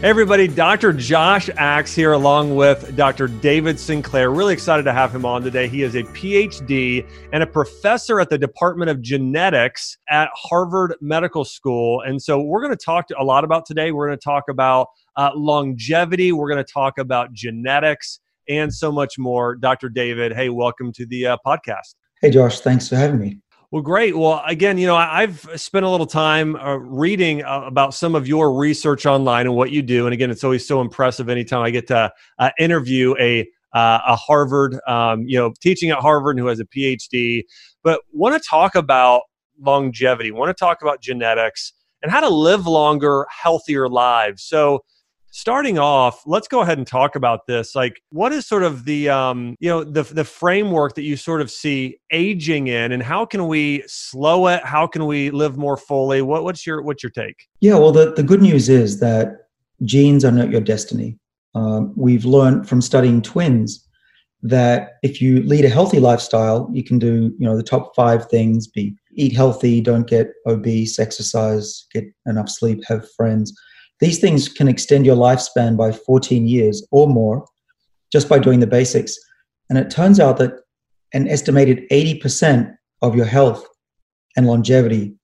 Hey everybody, Dr. Josh Axe here, along with Dr. David Sinclair. Really excited to have him on today. He is a PhD and a professor at the Department of Genetics at Harvard Medical School. And so we're going to talk a lot about today. We're going to talk about uh, longevity, we're going to talk about genetics, and so much more. Dr. David, hey, welcome to the uh, podcast. Hey, Josh, thanks for having me. Well, great. Well, again, you know, I've spent a little time uh, reading uh, about some of your research online and what you do. And again, it's always so impressive anytime I get to uh, interview a uh, a Harvard, um, you know, teaching at Harvard and who has a PhD. But want to talk about longevity. Want to talk about genetics and how to live longer, healthier lives. So starting off let's go ahead and talk about this. Like what is sort of the um you know the the framework that you sort of see aging in and how can we slow it? How can we live more fully? What, what's your what's your take? Yeah well the, the good news is that genes are not your destiny. Um, we've learned from studying twins that if you lead a healthy lifestyle you can do you know the top five things be eat healthy don't get obese exercise get enough sleep have friends these things can extend your lifespan by 14 years or more just by doing the basics. And it turns out that an estimated 80% of your health and longevity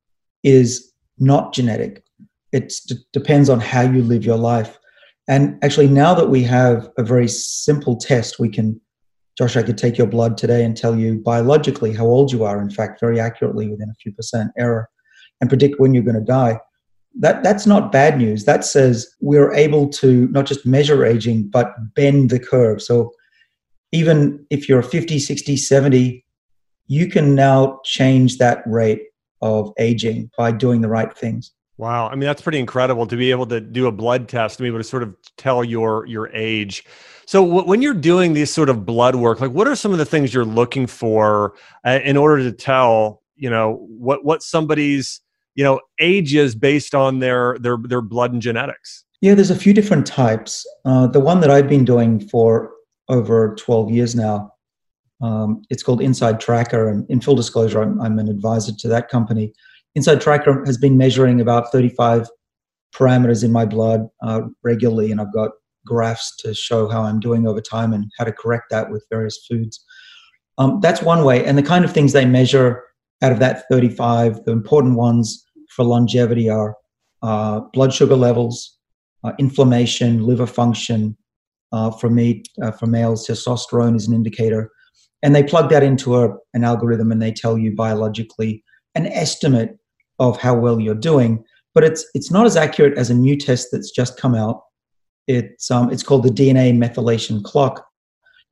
is not genetic. It d- depends on how you live your life. And actually, now that we have a very simple test, we can, Josh, I could take your blood today and tell you biologically how old you are, in fact, very accurately within a few percent error, and predict when you're going to die that that's not bad news. That says we're able to not just measure aging but bend the curve. So even if you're 50 60 70 you can now change that rate of aging by doing the right things. Wow. I mean that's pretty incredible to be able to do a blood test to be able to sort of tell your your age. So w- when you're doing these sort of blood work like what are some of the things you're looking for uh, in order to tell you know what what somebody's you know ages based on their their their blood and genetics. Yeah there's a few different types. Uh, the one that i've been doing for over 12 years now um, it's called InsideTracker. And in full disclosure I'm, I'm an advisor to that company. InsideTracker has been measuring about 35 parameters in my blood uh, regularly. And i've got graphs to show how i'm doing over time and how to correct that with various foods. Um, that's one way. And the kind of things they measure out of that 35 the important ones for longevity are uh, blood sugar levels, uh, inflammation, liver function. Uh, for me, uh, for males, testosterone is an indicator, and they plug that into a, an algorithm and they tell you biologically an estimate of how well you're doing. But it's it's not as accurate as a new test that's just come out. It's um, it's called the DNA methylation clock,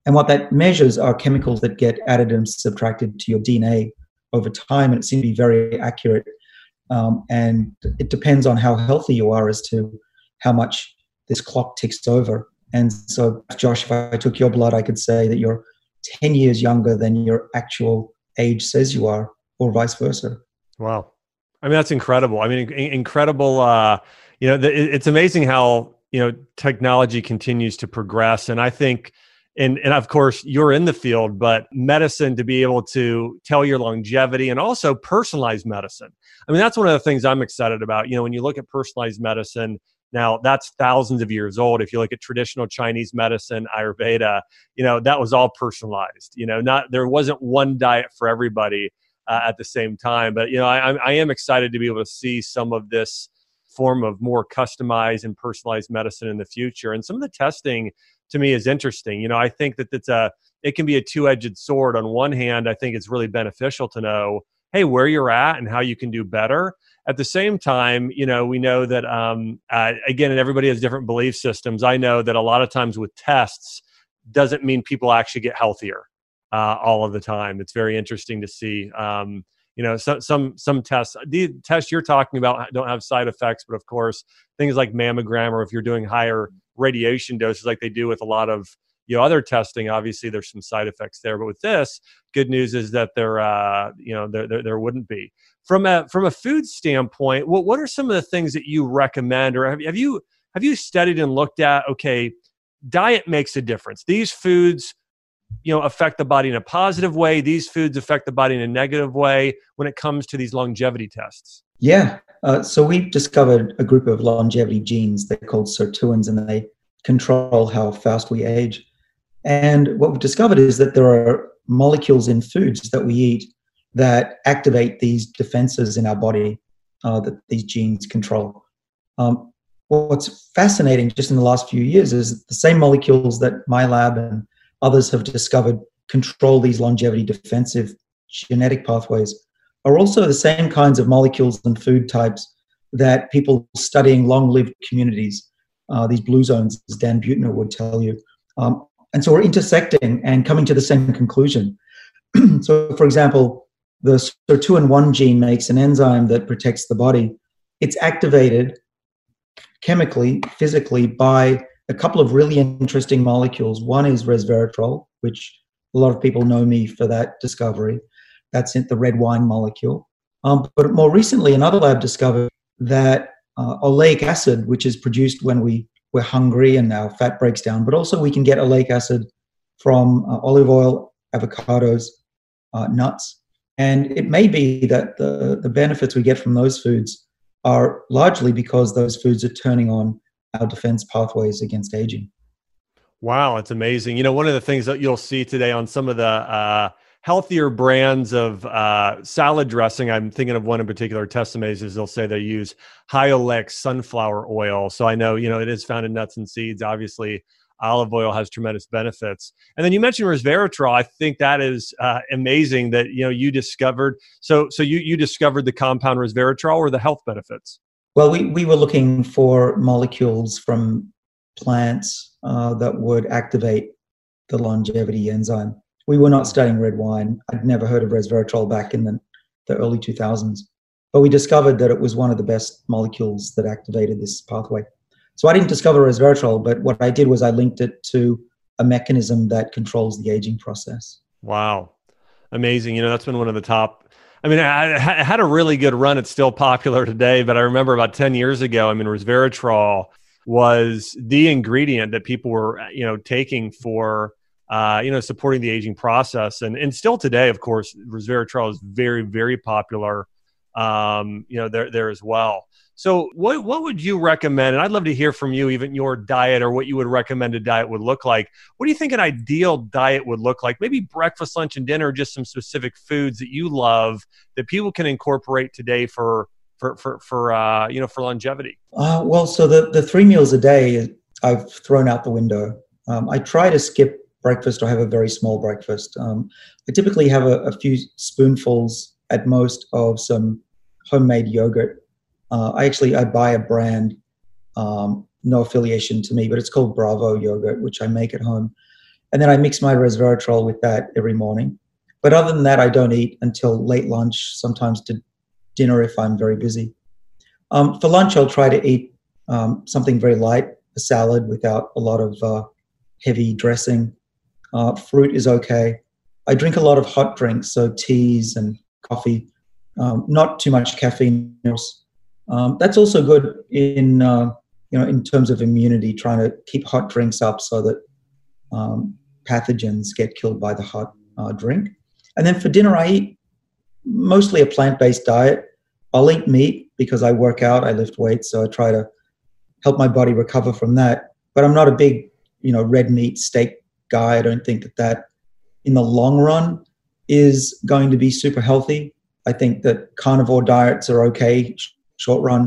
and what that measures are chemicals that get added and subtracted to your DNA over time, and it seems to be very accurate um, and it depends on how healthy you are as to how much this clock ticks over. And so, Josh, if I took your blood, I could say that you're 10 years younger than your actual age says you are, or vice versa. Wow. I mean, that's incredible. I mean, incredible. Uh, you know, it's amazing how, you know, technology continues to progress. And I think, and and of course you're in the field but medicine to be able to tell your longevity and also personalized medicine. I mean that's one of the things i'm excited about. You know when you look at personalized medicine now that's thousands of years old. If you look at traditional chinese medicine ayurveda you know that was all personalized you know not there wasn't one diet for everybody uh, at the same time. But you know I, I am excited to be able to see some of this form of more customized and personalized medicine in the future. And some of the testing to me is interesting. You know, I think that it's a it can be a two-edged sword. On one hand, I think it's really beneficial to know, hey, where you're at and how you can do better. At the same time, you know, we know that um, uh, again, and everybody has different belief systems. I know that a lot of times with tests doesn't mean people actually get healthier uh, all of the time. It's very interesting to see. Um, you know some some some tests the tests you're talking about don't have side effects but of course things like mammogram or if you're doing higher radiation doses like they do with a lot of you know other testing obviously there's some side effects there but with this good news is that there uh you know there, there, there wouldn't be. From a from a food standpoint what what are some of the things that you recommend or have, have you have you studied and looked at okay diet makes a difference. These foods you know affect the body in a positive way. These foods affect the body in a negative way when it comes to these longevity tests Yeah. Uh, so we discovered a group of longevity genes. They're called sirtuins, and they control how fast we age. And what we've discovered is that there are molecules in foods that we eat that activate these defenses in our body uh, that these genes control. Um, what's fascinating just in the last few years is the same molecules that my lab and others have discovered control these longevity defensive genetic pathways are also the same kinds of molecules and food types that people studying long lived communities, uh, these blue zones, as Dan Buettner would tell you. Um, and so we're intersecting and coming to the same conclusion. so, for example, the sirtuin1 gene makes an enzyme that protects the body. It's activated chemically, physically, by a couple of really interesting molecules. One is resveratrol, which a lot of people know me for that discovery. That's in the red wine molecule. Um, but more recently, another lab discovered that uh, oleic acid, which is produced when we, we're hungry and our fat breaks down, but also we can get oleic acid from uh, olive oil, avocados, uh, nuts. And it may be that the, the benefits we get from those foods are largely because those foods are turning on our defense pathways against aging. Wow, it's amazing. You know, one of the things that you'll see today on some of the uh, healthier brands of uh, salad dressing, I'm thinking of one in particular, Tessemae's, they'll say they use oleic sunflower oil. So I know, you know, it is found in nuts and seeds. Obviously, olive oil has tremendous benefits. And then you mentioned resveratrol. I think that is uh, amazing that you know you discovered. So so you you discovered the compound resveratrol or the health benefits. Well, we we were looking for molecules from plants uh, that would activate the longevity enzyme. We were not studying red wine. I'd never heard of resveratrol back in the, the early 2000s, but we discovered that it was one of the best molecules that activated this pathway. So I didn't discover resveratrol, but what I did was I linked it to a mechanism that controls the aging process. Wow. Amazing. You know, that's been one of the top. I mean, I, had a really good run. It's still popular today, but I remember about 10 years ago, I mean, resveratrol was the ingredient that people were you know taking for uh, you know supporting the aging process. And and still today of course resveratrol is very very popular um, you know there there as well. So what what would you recommend? And I'd love to hear from you even your diet or what you would recommend a diet would look like. What do you think an ideal diet would look like? Maybe breakfast lunch and dinner just some specific foods that you love that people can incorporate today for for for for uh, you know for longevity? Uh, well, so the the three meals a day I've thrown out the window. Um, I try to skip breakfast or have a very small breakfast. Um, I typically have a, a, few spoonfuls at most of some homemade yogurt. Uh, I actually I buy a brand, um, no affiliation to me, but it's called Bravo yogurt, which I make at home, and then I mix my resveratrol with that every morning. But other than that, I don't eat until late lunch, sometimes to dinner if I'm very busy. Um, for lunch, I'll try to eat um, something very light, a salad without a lot of uh, heavy dressing. Uh, fruit is okay. I drink a lot of hot drinks, so teas and coffee. Um, not too much caffeine. Um, that's also good in uh, you know in terms of immunity, trying to keep hot drinks up so that um, pathogens get killed by the hot uh, drink. And then for dinner, I eat mostly a plant based diet. I'll eat meat because I work out, I lift weights, so I try to help my body recover from that. But I'm not a big, you know, red meat steak guy. I don't think that that, in the long run, is going to be super healthy. I think that carnivore diets are okay, short run.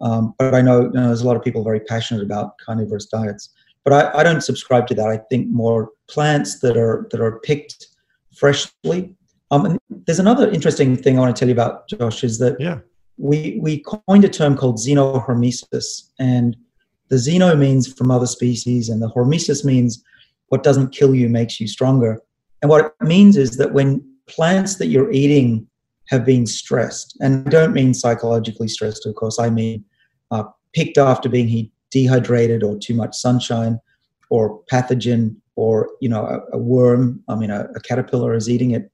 Um, but I know, you know, there's a lot of people very passionate about carnivorous diets. But I, I don't subscribe to that. I think more plants that are that are picked freshly um, and there's another interesting thing I want to tell you about, Josh, is that yeah. we we coined a term called xenohormesis, and the xeno means from other species, and the hormesis means what doesn't kill you makes you stronger. And what it means is that when plants that you're eating have been stressed, and I don't mean psychologically stressed, of course, I mean uh, picked after being dehydrated or too much sunshine or pathogen or you know a, a worm i mean a, a caterpillar is eating it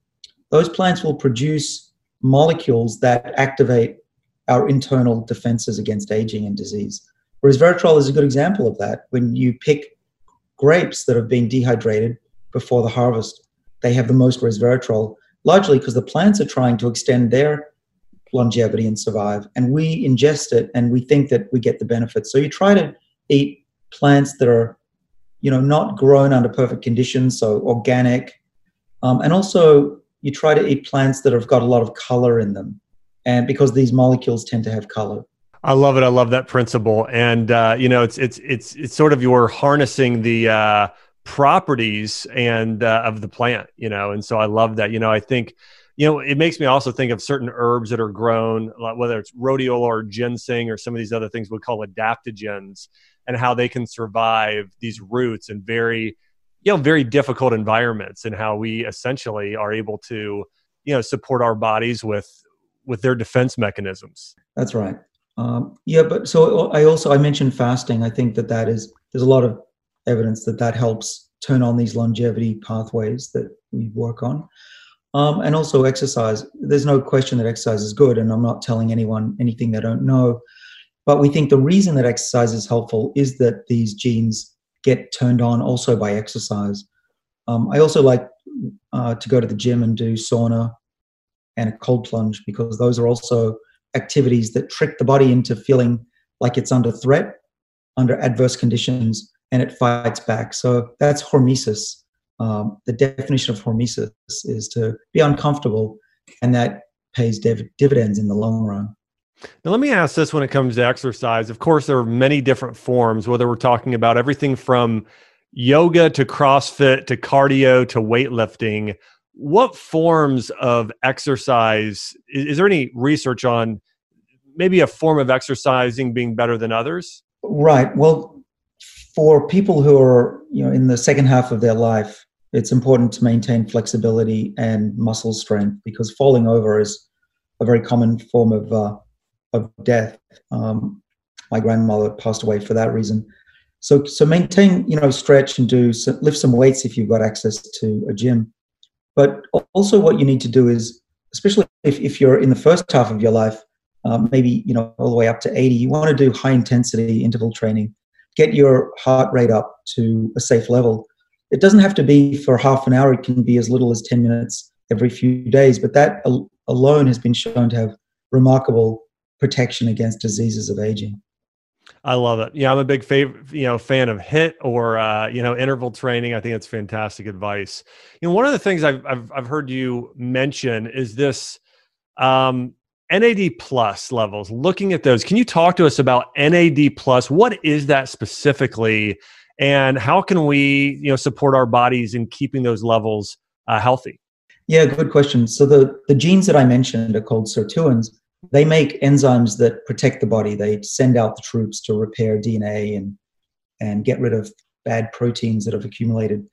those plants will produce molecules that activate our internal defenses against aging and disease. whereas Resveratrol is a good example of that. When you pick grapes that have been dehydrated before the harvest, they have the most resveratrol, largely because the plants are trying to extend their longevity and survive. And we ingest it and we think that we get the benefits. So you try to eat plants that are, you know, not grown under perfect conditions, so organic. Um, and also you try to eat plants that have got a lot of color in them. And because these molecules tend to have color. I love it. I love that principle. And uh, you know, it's it's it's it's sort of you're harnessing the uh, properties and uh, of the plant. You know, and so I love that. You know, I think you know, it makes me also think of certain herbs that are grown, whether it's rhodiola or ginseng or some of these other things we call adaptogens, and how they can survive these roots in very, you know, very difficult environments, and how we essentially are able to, you know, support our bodies with with their defense mechanisms. That's right. Um, yeah, but so I also I mentioned fasting. I think that that is there's a lot of evidence that that helps turn on these longevity pathways that we work on. Um, and also exercise. There's no question that exercise is good, and I'm not telling anyone anything they don't know. But we think the reason that exercise is helpful is that these genes get turned on also by exercise. Um, I also like uh, to go to the gym and do sauna and a cold plunge because those are also activities that trick the body into feeling like it's under threat, under adverse conditions, and it fights back. So that's hormesis. Um, the definition of hormesis is to be uncomfortable, and that pays div- dividends in the long run. Now, let me ask this when it comes to exercise. Of course, there are many different forms, whether we're talking about everything from yoga to CrossFit to cardio to weightlifting. What forms of exercise is, is there any research on maybe a form of exercising being better than others? Right. Well, for people who are you know in the second half of their life, it's important to maintain flexibility and muscle strength because falling over is a very common form of uh, of death. Um, my grandmother passed away for that reason. So so maintain you know stretch and do lift some weights if you've got access to a gym. But also what you need to do is, especially if, if you're in the first half of your life, um, maybe you know all the way up to 80 you want to do high intensity interval training. Get your heart rate up to a safe level. It doesn't have to be for half an hour it can be as little as 10 minutes every few days but that al- alone has been shown to have remarkable protection against diseases of aging I love it. Yeah, I'm a big favorite, you know, fan of HIIT or uh, you know interval training. I think it's fantastic advice. You know, one of the things I've I've, I've heard you mention is this um, NAD plus levels, looking at those, can you talk to us about NAD plus? What is that specifically? And how can we, you know, support our bodies in keeping those levels uh, healthy? Yeah, good question. So the, the genes that I mentioned are called sirtuins. They make enzymes that protect the body. They send out the troops to repair DNA and and get rid of bad proteins that have accumulated.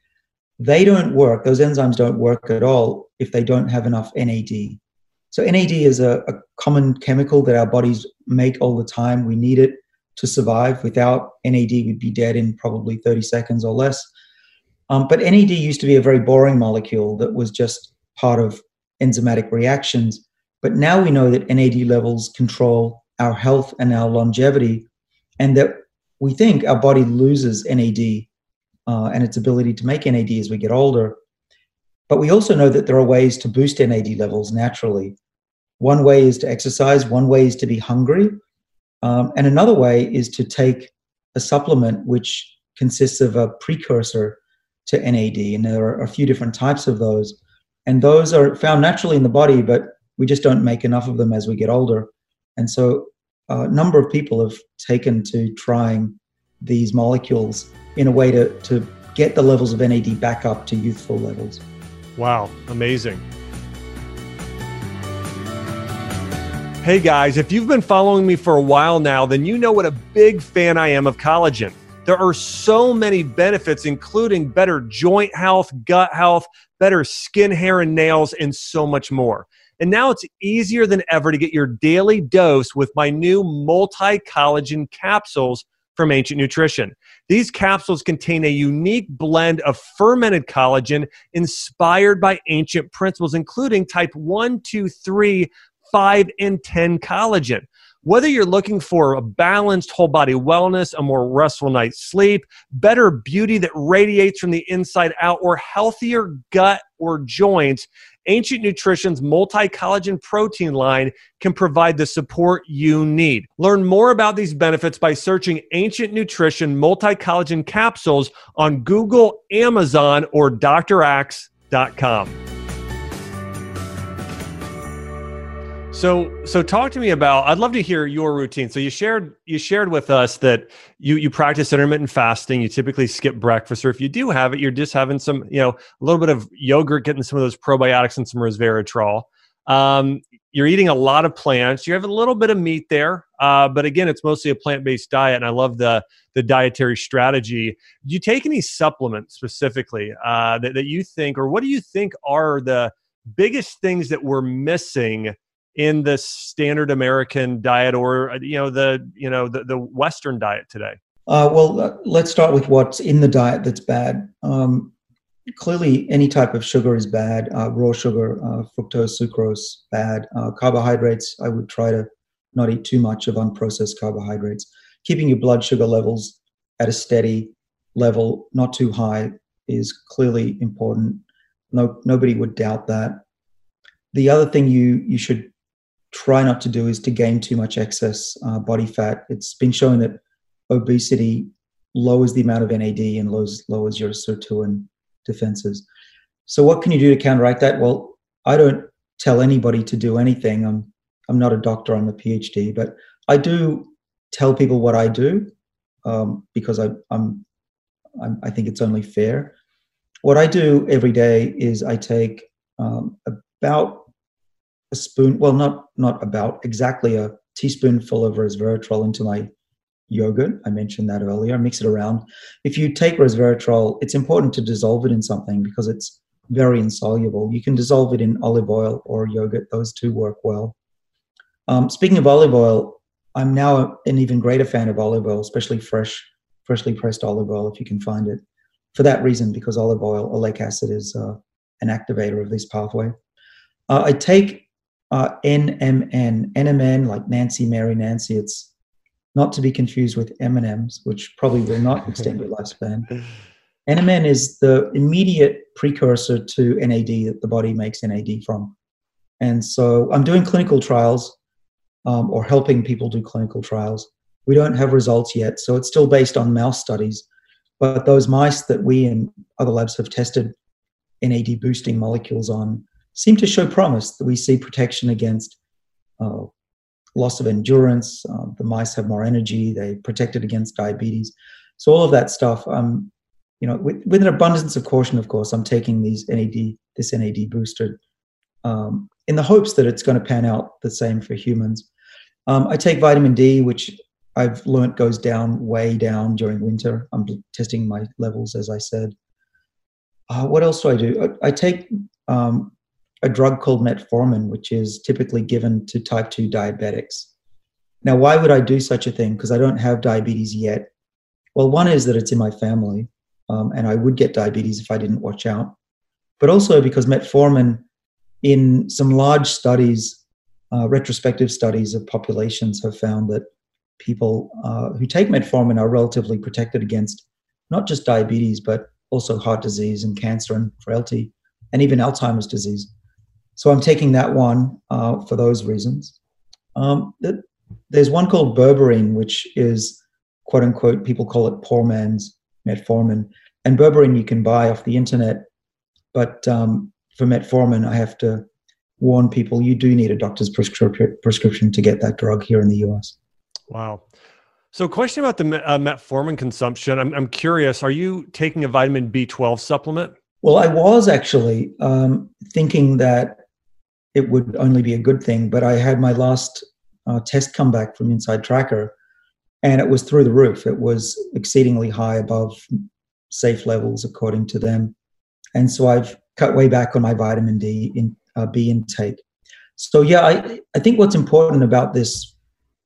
They don't work. Those enzymes don't work at all if they don't have enough NAD. So NAD is a, a, common chemical that our bodies make all the time. We need it to survive. Without NAD, we'd be dead in probably 30 seconds or less. Um, but NAD used to be a very boring molecule that was just part of enzymatic reactions. But now we know that NAD levels control our health and our longevity, and that we think our body loses NAD uh, and its ability to make NAD as we get older. But we also know that there are ways to boost NAD levels naturally. One way is to exercise, one way is to be hungry, um, and another way is to take a supplement which consists of a precursor to NAD. And there are a few different types of those. And those are found naturally in the body, but we just don't make enough of them as we get older. And so a number of people have taken to trying these molecules in a way to, to get the levels of NAD back up to youthful levels. Wow, amazing. Hey guys, if you've been following me for a while now, then you know what a big fan I am of collagen. There are so many benefits, including better joint health, gut health, better skin, hair, and nails, and so much more. And now it's easier than ever to get your daily dose with my new multi collagen capsules from Ancient Nutrition. These capsules contain a unique blend of fermented collagen inspired by ancient principles, including type 1, 2, 3 5, and 10 collagen. Whether you're looking for a balanced whole body wellness, a more restful night's sleep, better beauty that radiates from the inside out, or healthier gut or joints, Ancient Nutrition's multi collagen protein line can provide the support you need. Learn more about these benefits by searching Ancient Nutrition multi collagen capsules on Google, Amazon, or draxe.com. So, so talk to me about. I'd love to hear your routine. So you shared you shared with us that you you practice intermittent fasting. You typically skip breakfast, or if you do have it, you're just having some, you know, a little bit of yogurt, getting some of those probiotics and some resveratrol. Um, you're eating a lot of plants. You have a little bit of meat there, uh, but again, it's mostly a plant based diet, and I love the the dietary strategy. Do you take any supplements specifically uh, that that you think, or what do you think are the biggest things that we're missing? In the standard American diet or uh, you know the you know the, the Western diet today? Uh, well, uh, let's start with what's in the diet that's bad. Um, clearly, any type of sugar is bad. Uh, raw sugar, uh, fructose, sucrose, bad. Uh, carbohydrates, I would try to not eat too much of unprocessed carbohydrates. Keeping your blood sugar levels at a steady level, not too high, is clearly important. No, nobody would doubt that. The other thing you you should try not to do is to gain too much excess uh, body fat. It's been shown that obesity lowers the amount of NAD and lowers, lowers your sirtuin defenses. So, what can you do to counteract that? Well, I don't tell anybody to do anything. I'm I'm not a doctor. I'm a PhD, but I do tell people what I do um, because I, I'm, I'm I think it's only fair. What I do every day is I take um, about a spoon, well, not not about exactly a teaspoonful of resveratrol into my yogurt. I mentioned that earlier. Mix it around. If you take resveratrol, it's important to dissolve it in something because it's very insoluble. You can dissolve it in olive oil or yogurt. Those two work well. Um, speaking of olive oil, I'm now an even greater fan of olive oil, especially fresh, freshly pressed olive oil if you can find it. For that reason, because olive oil, oleic acid, is uh, an activator of this pathway. Uh, I take uh, NMN. NMN, like Nancy, Mary, Nancy. It's not to be confused with M&Ms, which probably will not extend your lifespan. NMN is the immediate precursor to NAD that the body makes NAD from. And so I'm doing clinical trials um, or helping people do clinical trials. We don't have results yet, so it's still based on mouse studies. But those mice that we and other labs have tested NAD boosting molecules on seem to show promise that we see protection against uh, loss of endurance. Uh, the mice have more energy. They protected against diabetes. So all of that stuff. Um, you know, with, with, an abundance of caution, of course, I'm taking these NAD, this NAD booster, um, in the hopes that it's going to pan out the same for humans. Um, I take vitamin D, which I've learned goes down way down during winter. I'm testing my levels, as I said. Uh, what else do I do? I, I take um, a drug called metformin, which is typically given to type 2 diabetics. Now, why would I do such a thing? Because I don't have diabetes yet. Well, one is that it's in my family, um, and I would get diabetes if I didn't watch out. But also because metformin, in some large studies, uh, retrospective studies of populations, have found that people uh, who take metformin are relatively protected against not just diabetes, but also heart disease and cancer and frailty, and even Alzheimer's disease. So I'm taking that one uh, for those reasons. Um, there's one called berberine, which is quote unquote, people call it poor man's metformin. And berberine you can buy off the internet. But um, for metformin, I have to warn people you do need a doctor's prescri- prescription to get that drug here in the US. Wow. So, question about the uh, metformin consumption. I'm, I'm curious. Are you taking a vitamin B12 supplement? Well, I was actually um, thinking that it would only be a good thing. But I had my last uh, test come back from Inside Tracker, and it was through the roof. It was exceedingly high above safe levels according to them. And so I've cut way back on my vitamin D in uh, B intake. So yeah, I, I think what's important about this,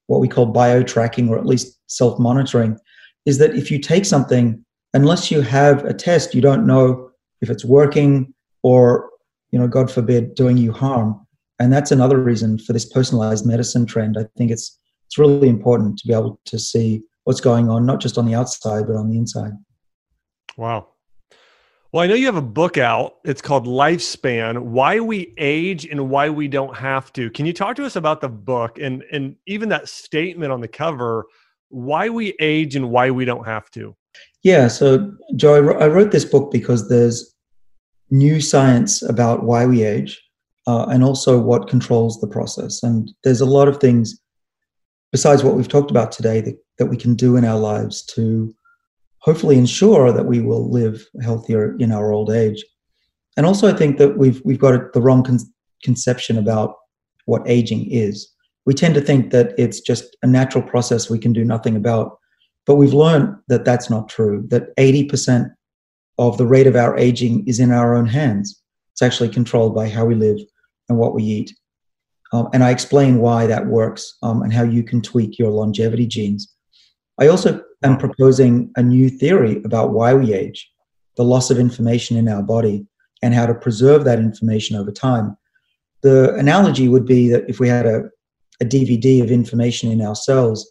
what we call bio tracking or at least self monitoring, is that if you take something, unless you have a test, you don't know if it's working or you know, God forbid, doing you harm. And that's another reason for this personalized medicine trend. I think it's it's really important to be able to see what's going on, not just on the outside, but on the inside. Wow. Well, I know you have a book out. It's called Lifespan Why We Age and Why We Don't Have to. Can you talk to us about the book and, and even that statement on the cover, why we age and why we don't have to? Yeah. So, Joe, I wrote this book because there's new science about why we age uh, and also what controls the process. And there's a lot of things besides what we've talked about today that, that we can do in our lives to hopefully ensure that we will live healthier in our old age. And also, I think that we've we've got the wrong con- conception about what aging is. We tend to think that it's just a natural process we can do nothing about, but we've learned that that's not true. That eighty percent of the rate of our aging is in our own hands. It's actually controlled by how we live and what we eat. Um, and I explain why that works um, and how you can tweak your longevity genes. I also am proposing a new theory about why we age, the loss of information in our body, and how to preserve that information over time. The analogy would be that if we had a, a DVD of information in our cells,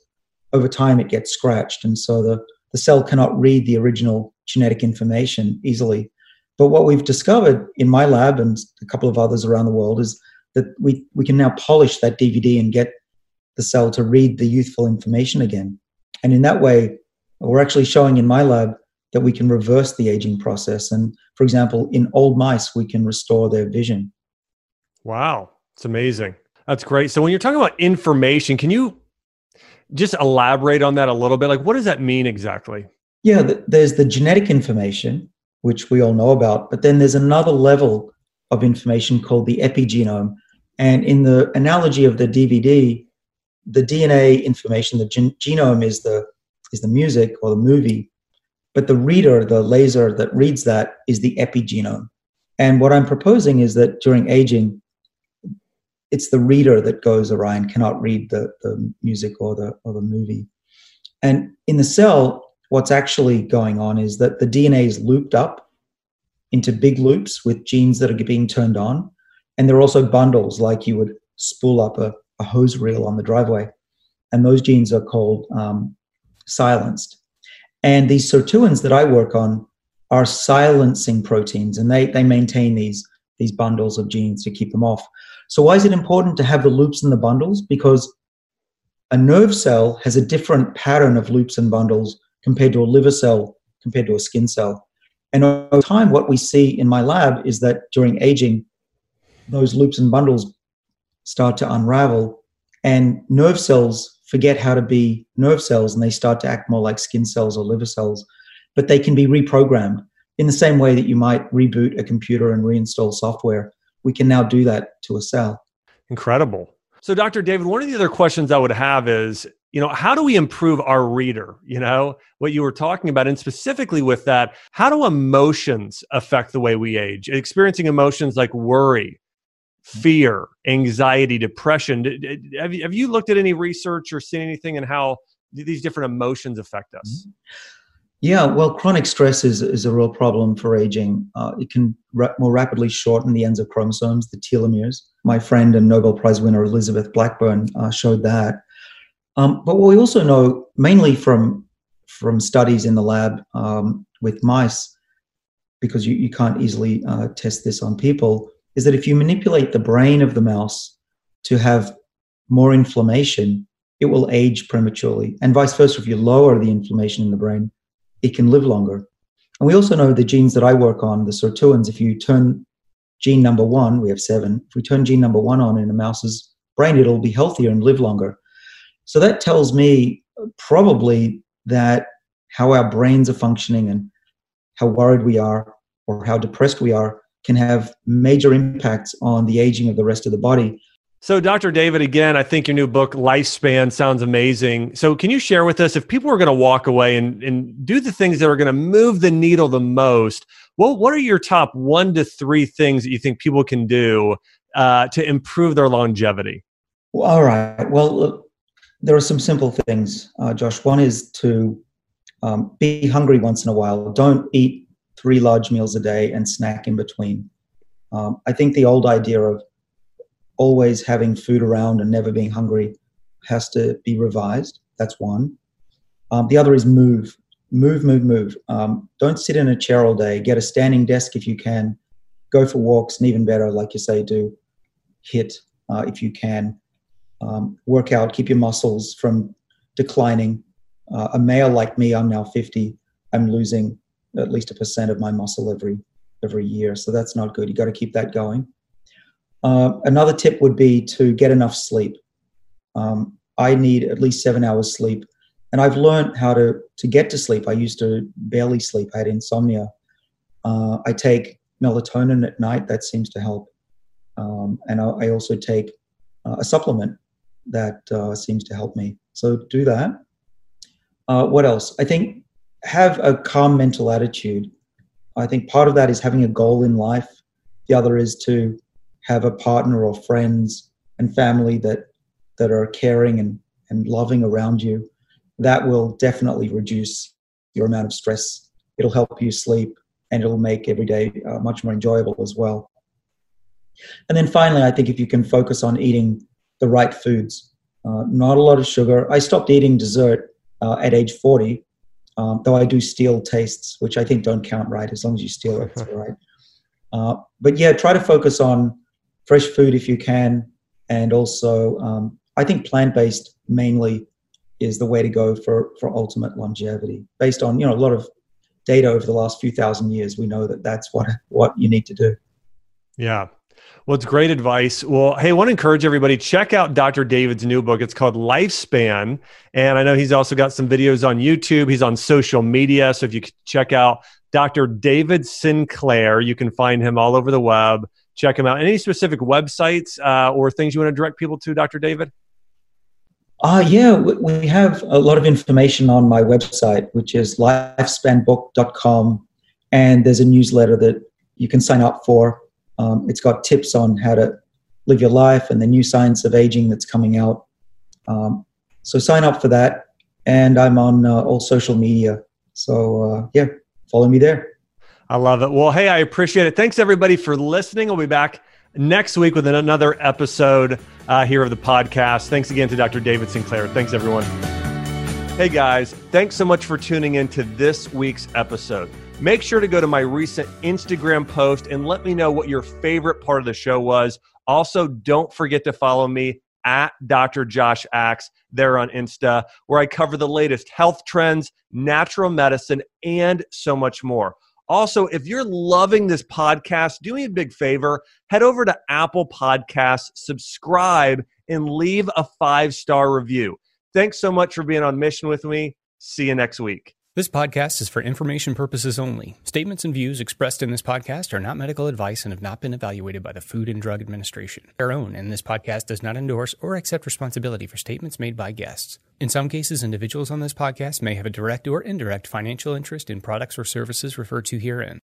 over time it gets scratched. And so the, the cell cannot read the original genetic information easily. But what we've discovered in my lab and a couple of others around the world is that we, we can now polish that DVD and get the cell to read the youthful information again. And in that way, we're actually showing in my lab that we can reverse the aging process. And for example, in old mice, we can restore their vision. Wow, it's amazing. That's great. So when you're talking about information, can you just elaborate on that a little bit? Like, what does that mean exactly? Yeah, there's the genetic information, which we all know about, but then there's another level of information called the epigenome. And in the analogy of the DVD, the DNA information, the gen- genome is the is the music or the movie, but the reader, the laser that reads that, is the epigenome. And what I'm proposing is that during aging, it's the reader that goes awry and cannot read the, the music or the or the movie. And in the cell, what's actually going on is that the DNA is looped up into big loops with genes that are being turned on. And there are also bundles, like you would spool up a a hose reel on the driveway. And those genes are called um, silenced. And these sirtuins that I work on are silencing proteins, and they, they maintain these, these bundles of genes to keep them off. So, why is it important to have the loops and the bundles? Because a nerve cell has a different pattern of loops and bundles compared to a liver cell, compared to a skin cell. And over time, what we see in my lab is that during aging, those loops and bundles start to unravel and nerve cells forget how to be nerve cells and they start to act more like skin cells or liver cells but they can be reprogrammed. In the same way that you might reboot a computer and reinstall software we can now do that to a cell. Incredible. So dr david one of the other questions i would have is you know how do we improve our reader you know what you were talking about and specifically with that how do emotions affect the way we age experiencing emotions like worry fear, anxiety, depression. Have you, looked at any research or seen anything in how these different emotions affect us? Mm-hmm. Yeah, well, chronic stress is, is a real problem for aging. Uh, it can ra- more rapidly shorten the ends of chromosomes, the telomeres. My friend and Nobel Prize winner Elizabeth Blackburn uh, showed that. Um, but what we also know, mainly from from studies in the lab um, with mice, because you, you can't easily uh, test this on people, is that if you manipulate the brain of the mouse to have more inflammation, it will age prematurely. And vice versa, if you lower the inflammation in the brain, it can live longer. And we also know the genes that I work on, the sirtuins, if you turn gene number one, we have seven, if we turn gene number one on in a mouse's brain, it'll be healthier and live longer. So that tells me probably that how our brains are functioning and how worried we are or how depressed we are can have major impacts on the aging of the rest of the body. So, Dr. David, again, I think your new book, Lifespan, sounds amazing. So, can you share with us if people are going to walk away and, and do the things that are going to move the needle the most? Well, what are your top one to three things that you think people can do uh, to improve their longevity? Well, all right. Well, there are some simple things, uh, Josh. One is to um, be hungry once in a while. Don't eat three large meals a day and snack in between. Um, I think the old idea of always having food around and never being hungry has to be revised. That's one. Um, the other is move, move, move, move. Um, don't sit in a chair all day. Get a standing desk if you can. Go for walks, and even better, like you say, do HIIT uh, if you can. Um, work out, keep your muscles from declining. Uh, a male like me, I'm now 50. I'm losing at least a percent of my muscle every every year, so that's not good. You got to keep that going. Uh, another tip would be to get enough sleep. Um, I need at least seven hours sleep, and I've learned how to to get to sleep. I used to barely sleep. I had insomnia. Uh, I take melatonin at night. That seems to help, um, and I, I, also take uh, a supplement that uh, seems to help me. So do that. Uh, what else? I think have a calm mental attitude. I think part of that is having a goal in life. The other is to have a partner or friends and family that that are caring and, and loving around you. That will definitely reduce your amount of stress. It'll help you sleep and it'll make every day uh, much more enjoyable as well. And then finally, I think if you can focus on eating the right foods, uh, not a lot of sugar. I stopped eating dessert uh, at age 40 um, though I do steal tastes, which I think don't count right as long as you steal it, it's all right. Uh, but yeah, try to focus on fresh food if you can, and also um, I think plant based mainly is the way to go for for ultimate longevity. Based on you know a lot of data over the last few thousand years, we know that that's what what you need to do. Yeah, well, it's great advice. Well, hey, I want to encourage everybody check out Dr. David's new book. It's called Lifespan, and I know he's also got some videos on YouTube. He's on social media, so if you check out Dr. David Sinclair, you can find him all over the web. Check him out. Any specific websites uh, or things you want to direct people to, Dr. David? Uh, yeah, we have a lot of information on my website, which is lifespanbook.com. And there's a newsletter that you can sign up for. Um, it's got tips on how to live your life and the new science of aging that's coming out. Um, so sign up for that. And I'm on uh, all social media. So uh, yeah, follow me there. I love it. Well, hey, I appreciate it. Thanks everybody for listening. We'll be back next week with another episode uh, here of the podcast. Thanks again to Dr. David Sinclair. Thanks everyone. Hey guys, thanks so much for tuning in to this week's episode. Make sure to go to my recent Instagram post and let me know what your favorite part of the show was. Also, don't forget to follow me at Dr. Josh Axe there on Insta, where I cover the latest health trends, natural medicine, and so much more. Also, if you're loving this podcast, do me a big favor head over to Apple Podcasts, subscribe, and leave a five star review. Thanks so much for being on mission with me. See you next week. This podcast is for information purposes only. Statements and views expressed in this podcast are not medical advice and have not been evaluated by the Food and Drug Administration. Our own, and this podcast does not endorse or accept responsibility for statements made by guests. In some cases, individuals on this podcast may have a direct or indirect financial interest in products or services referred to herein.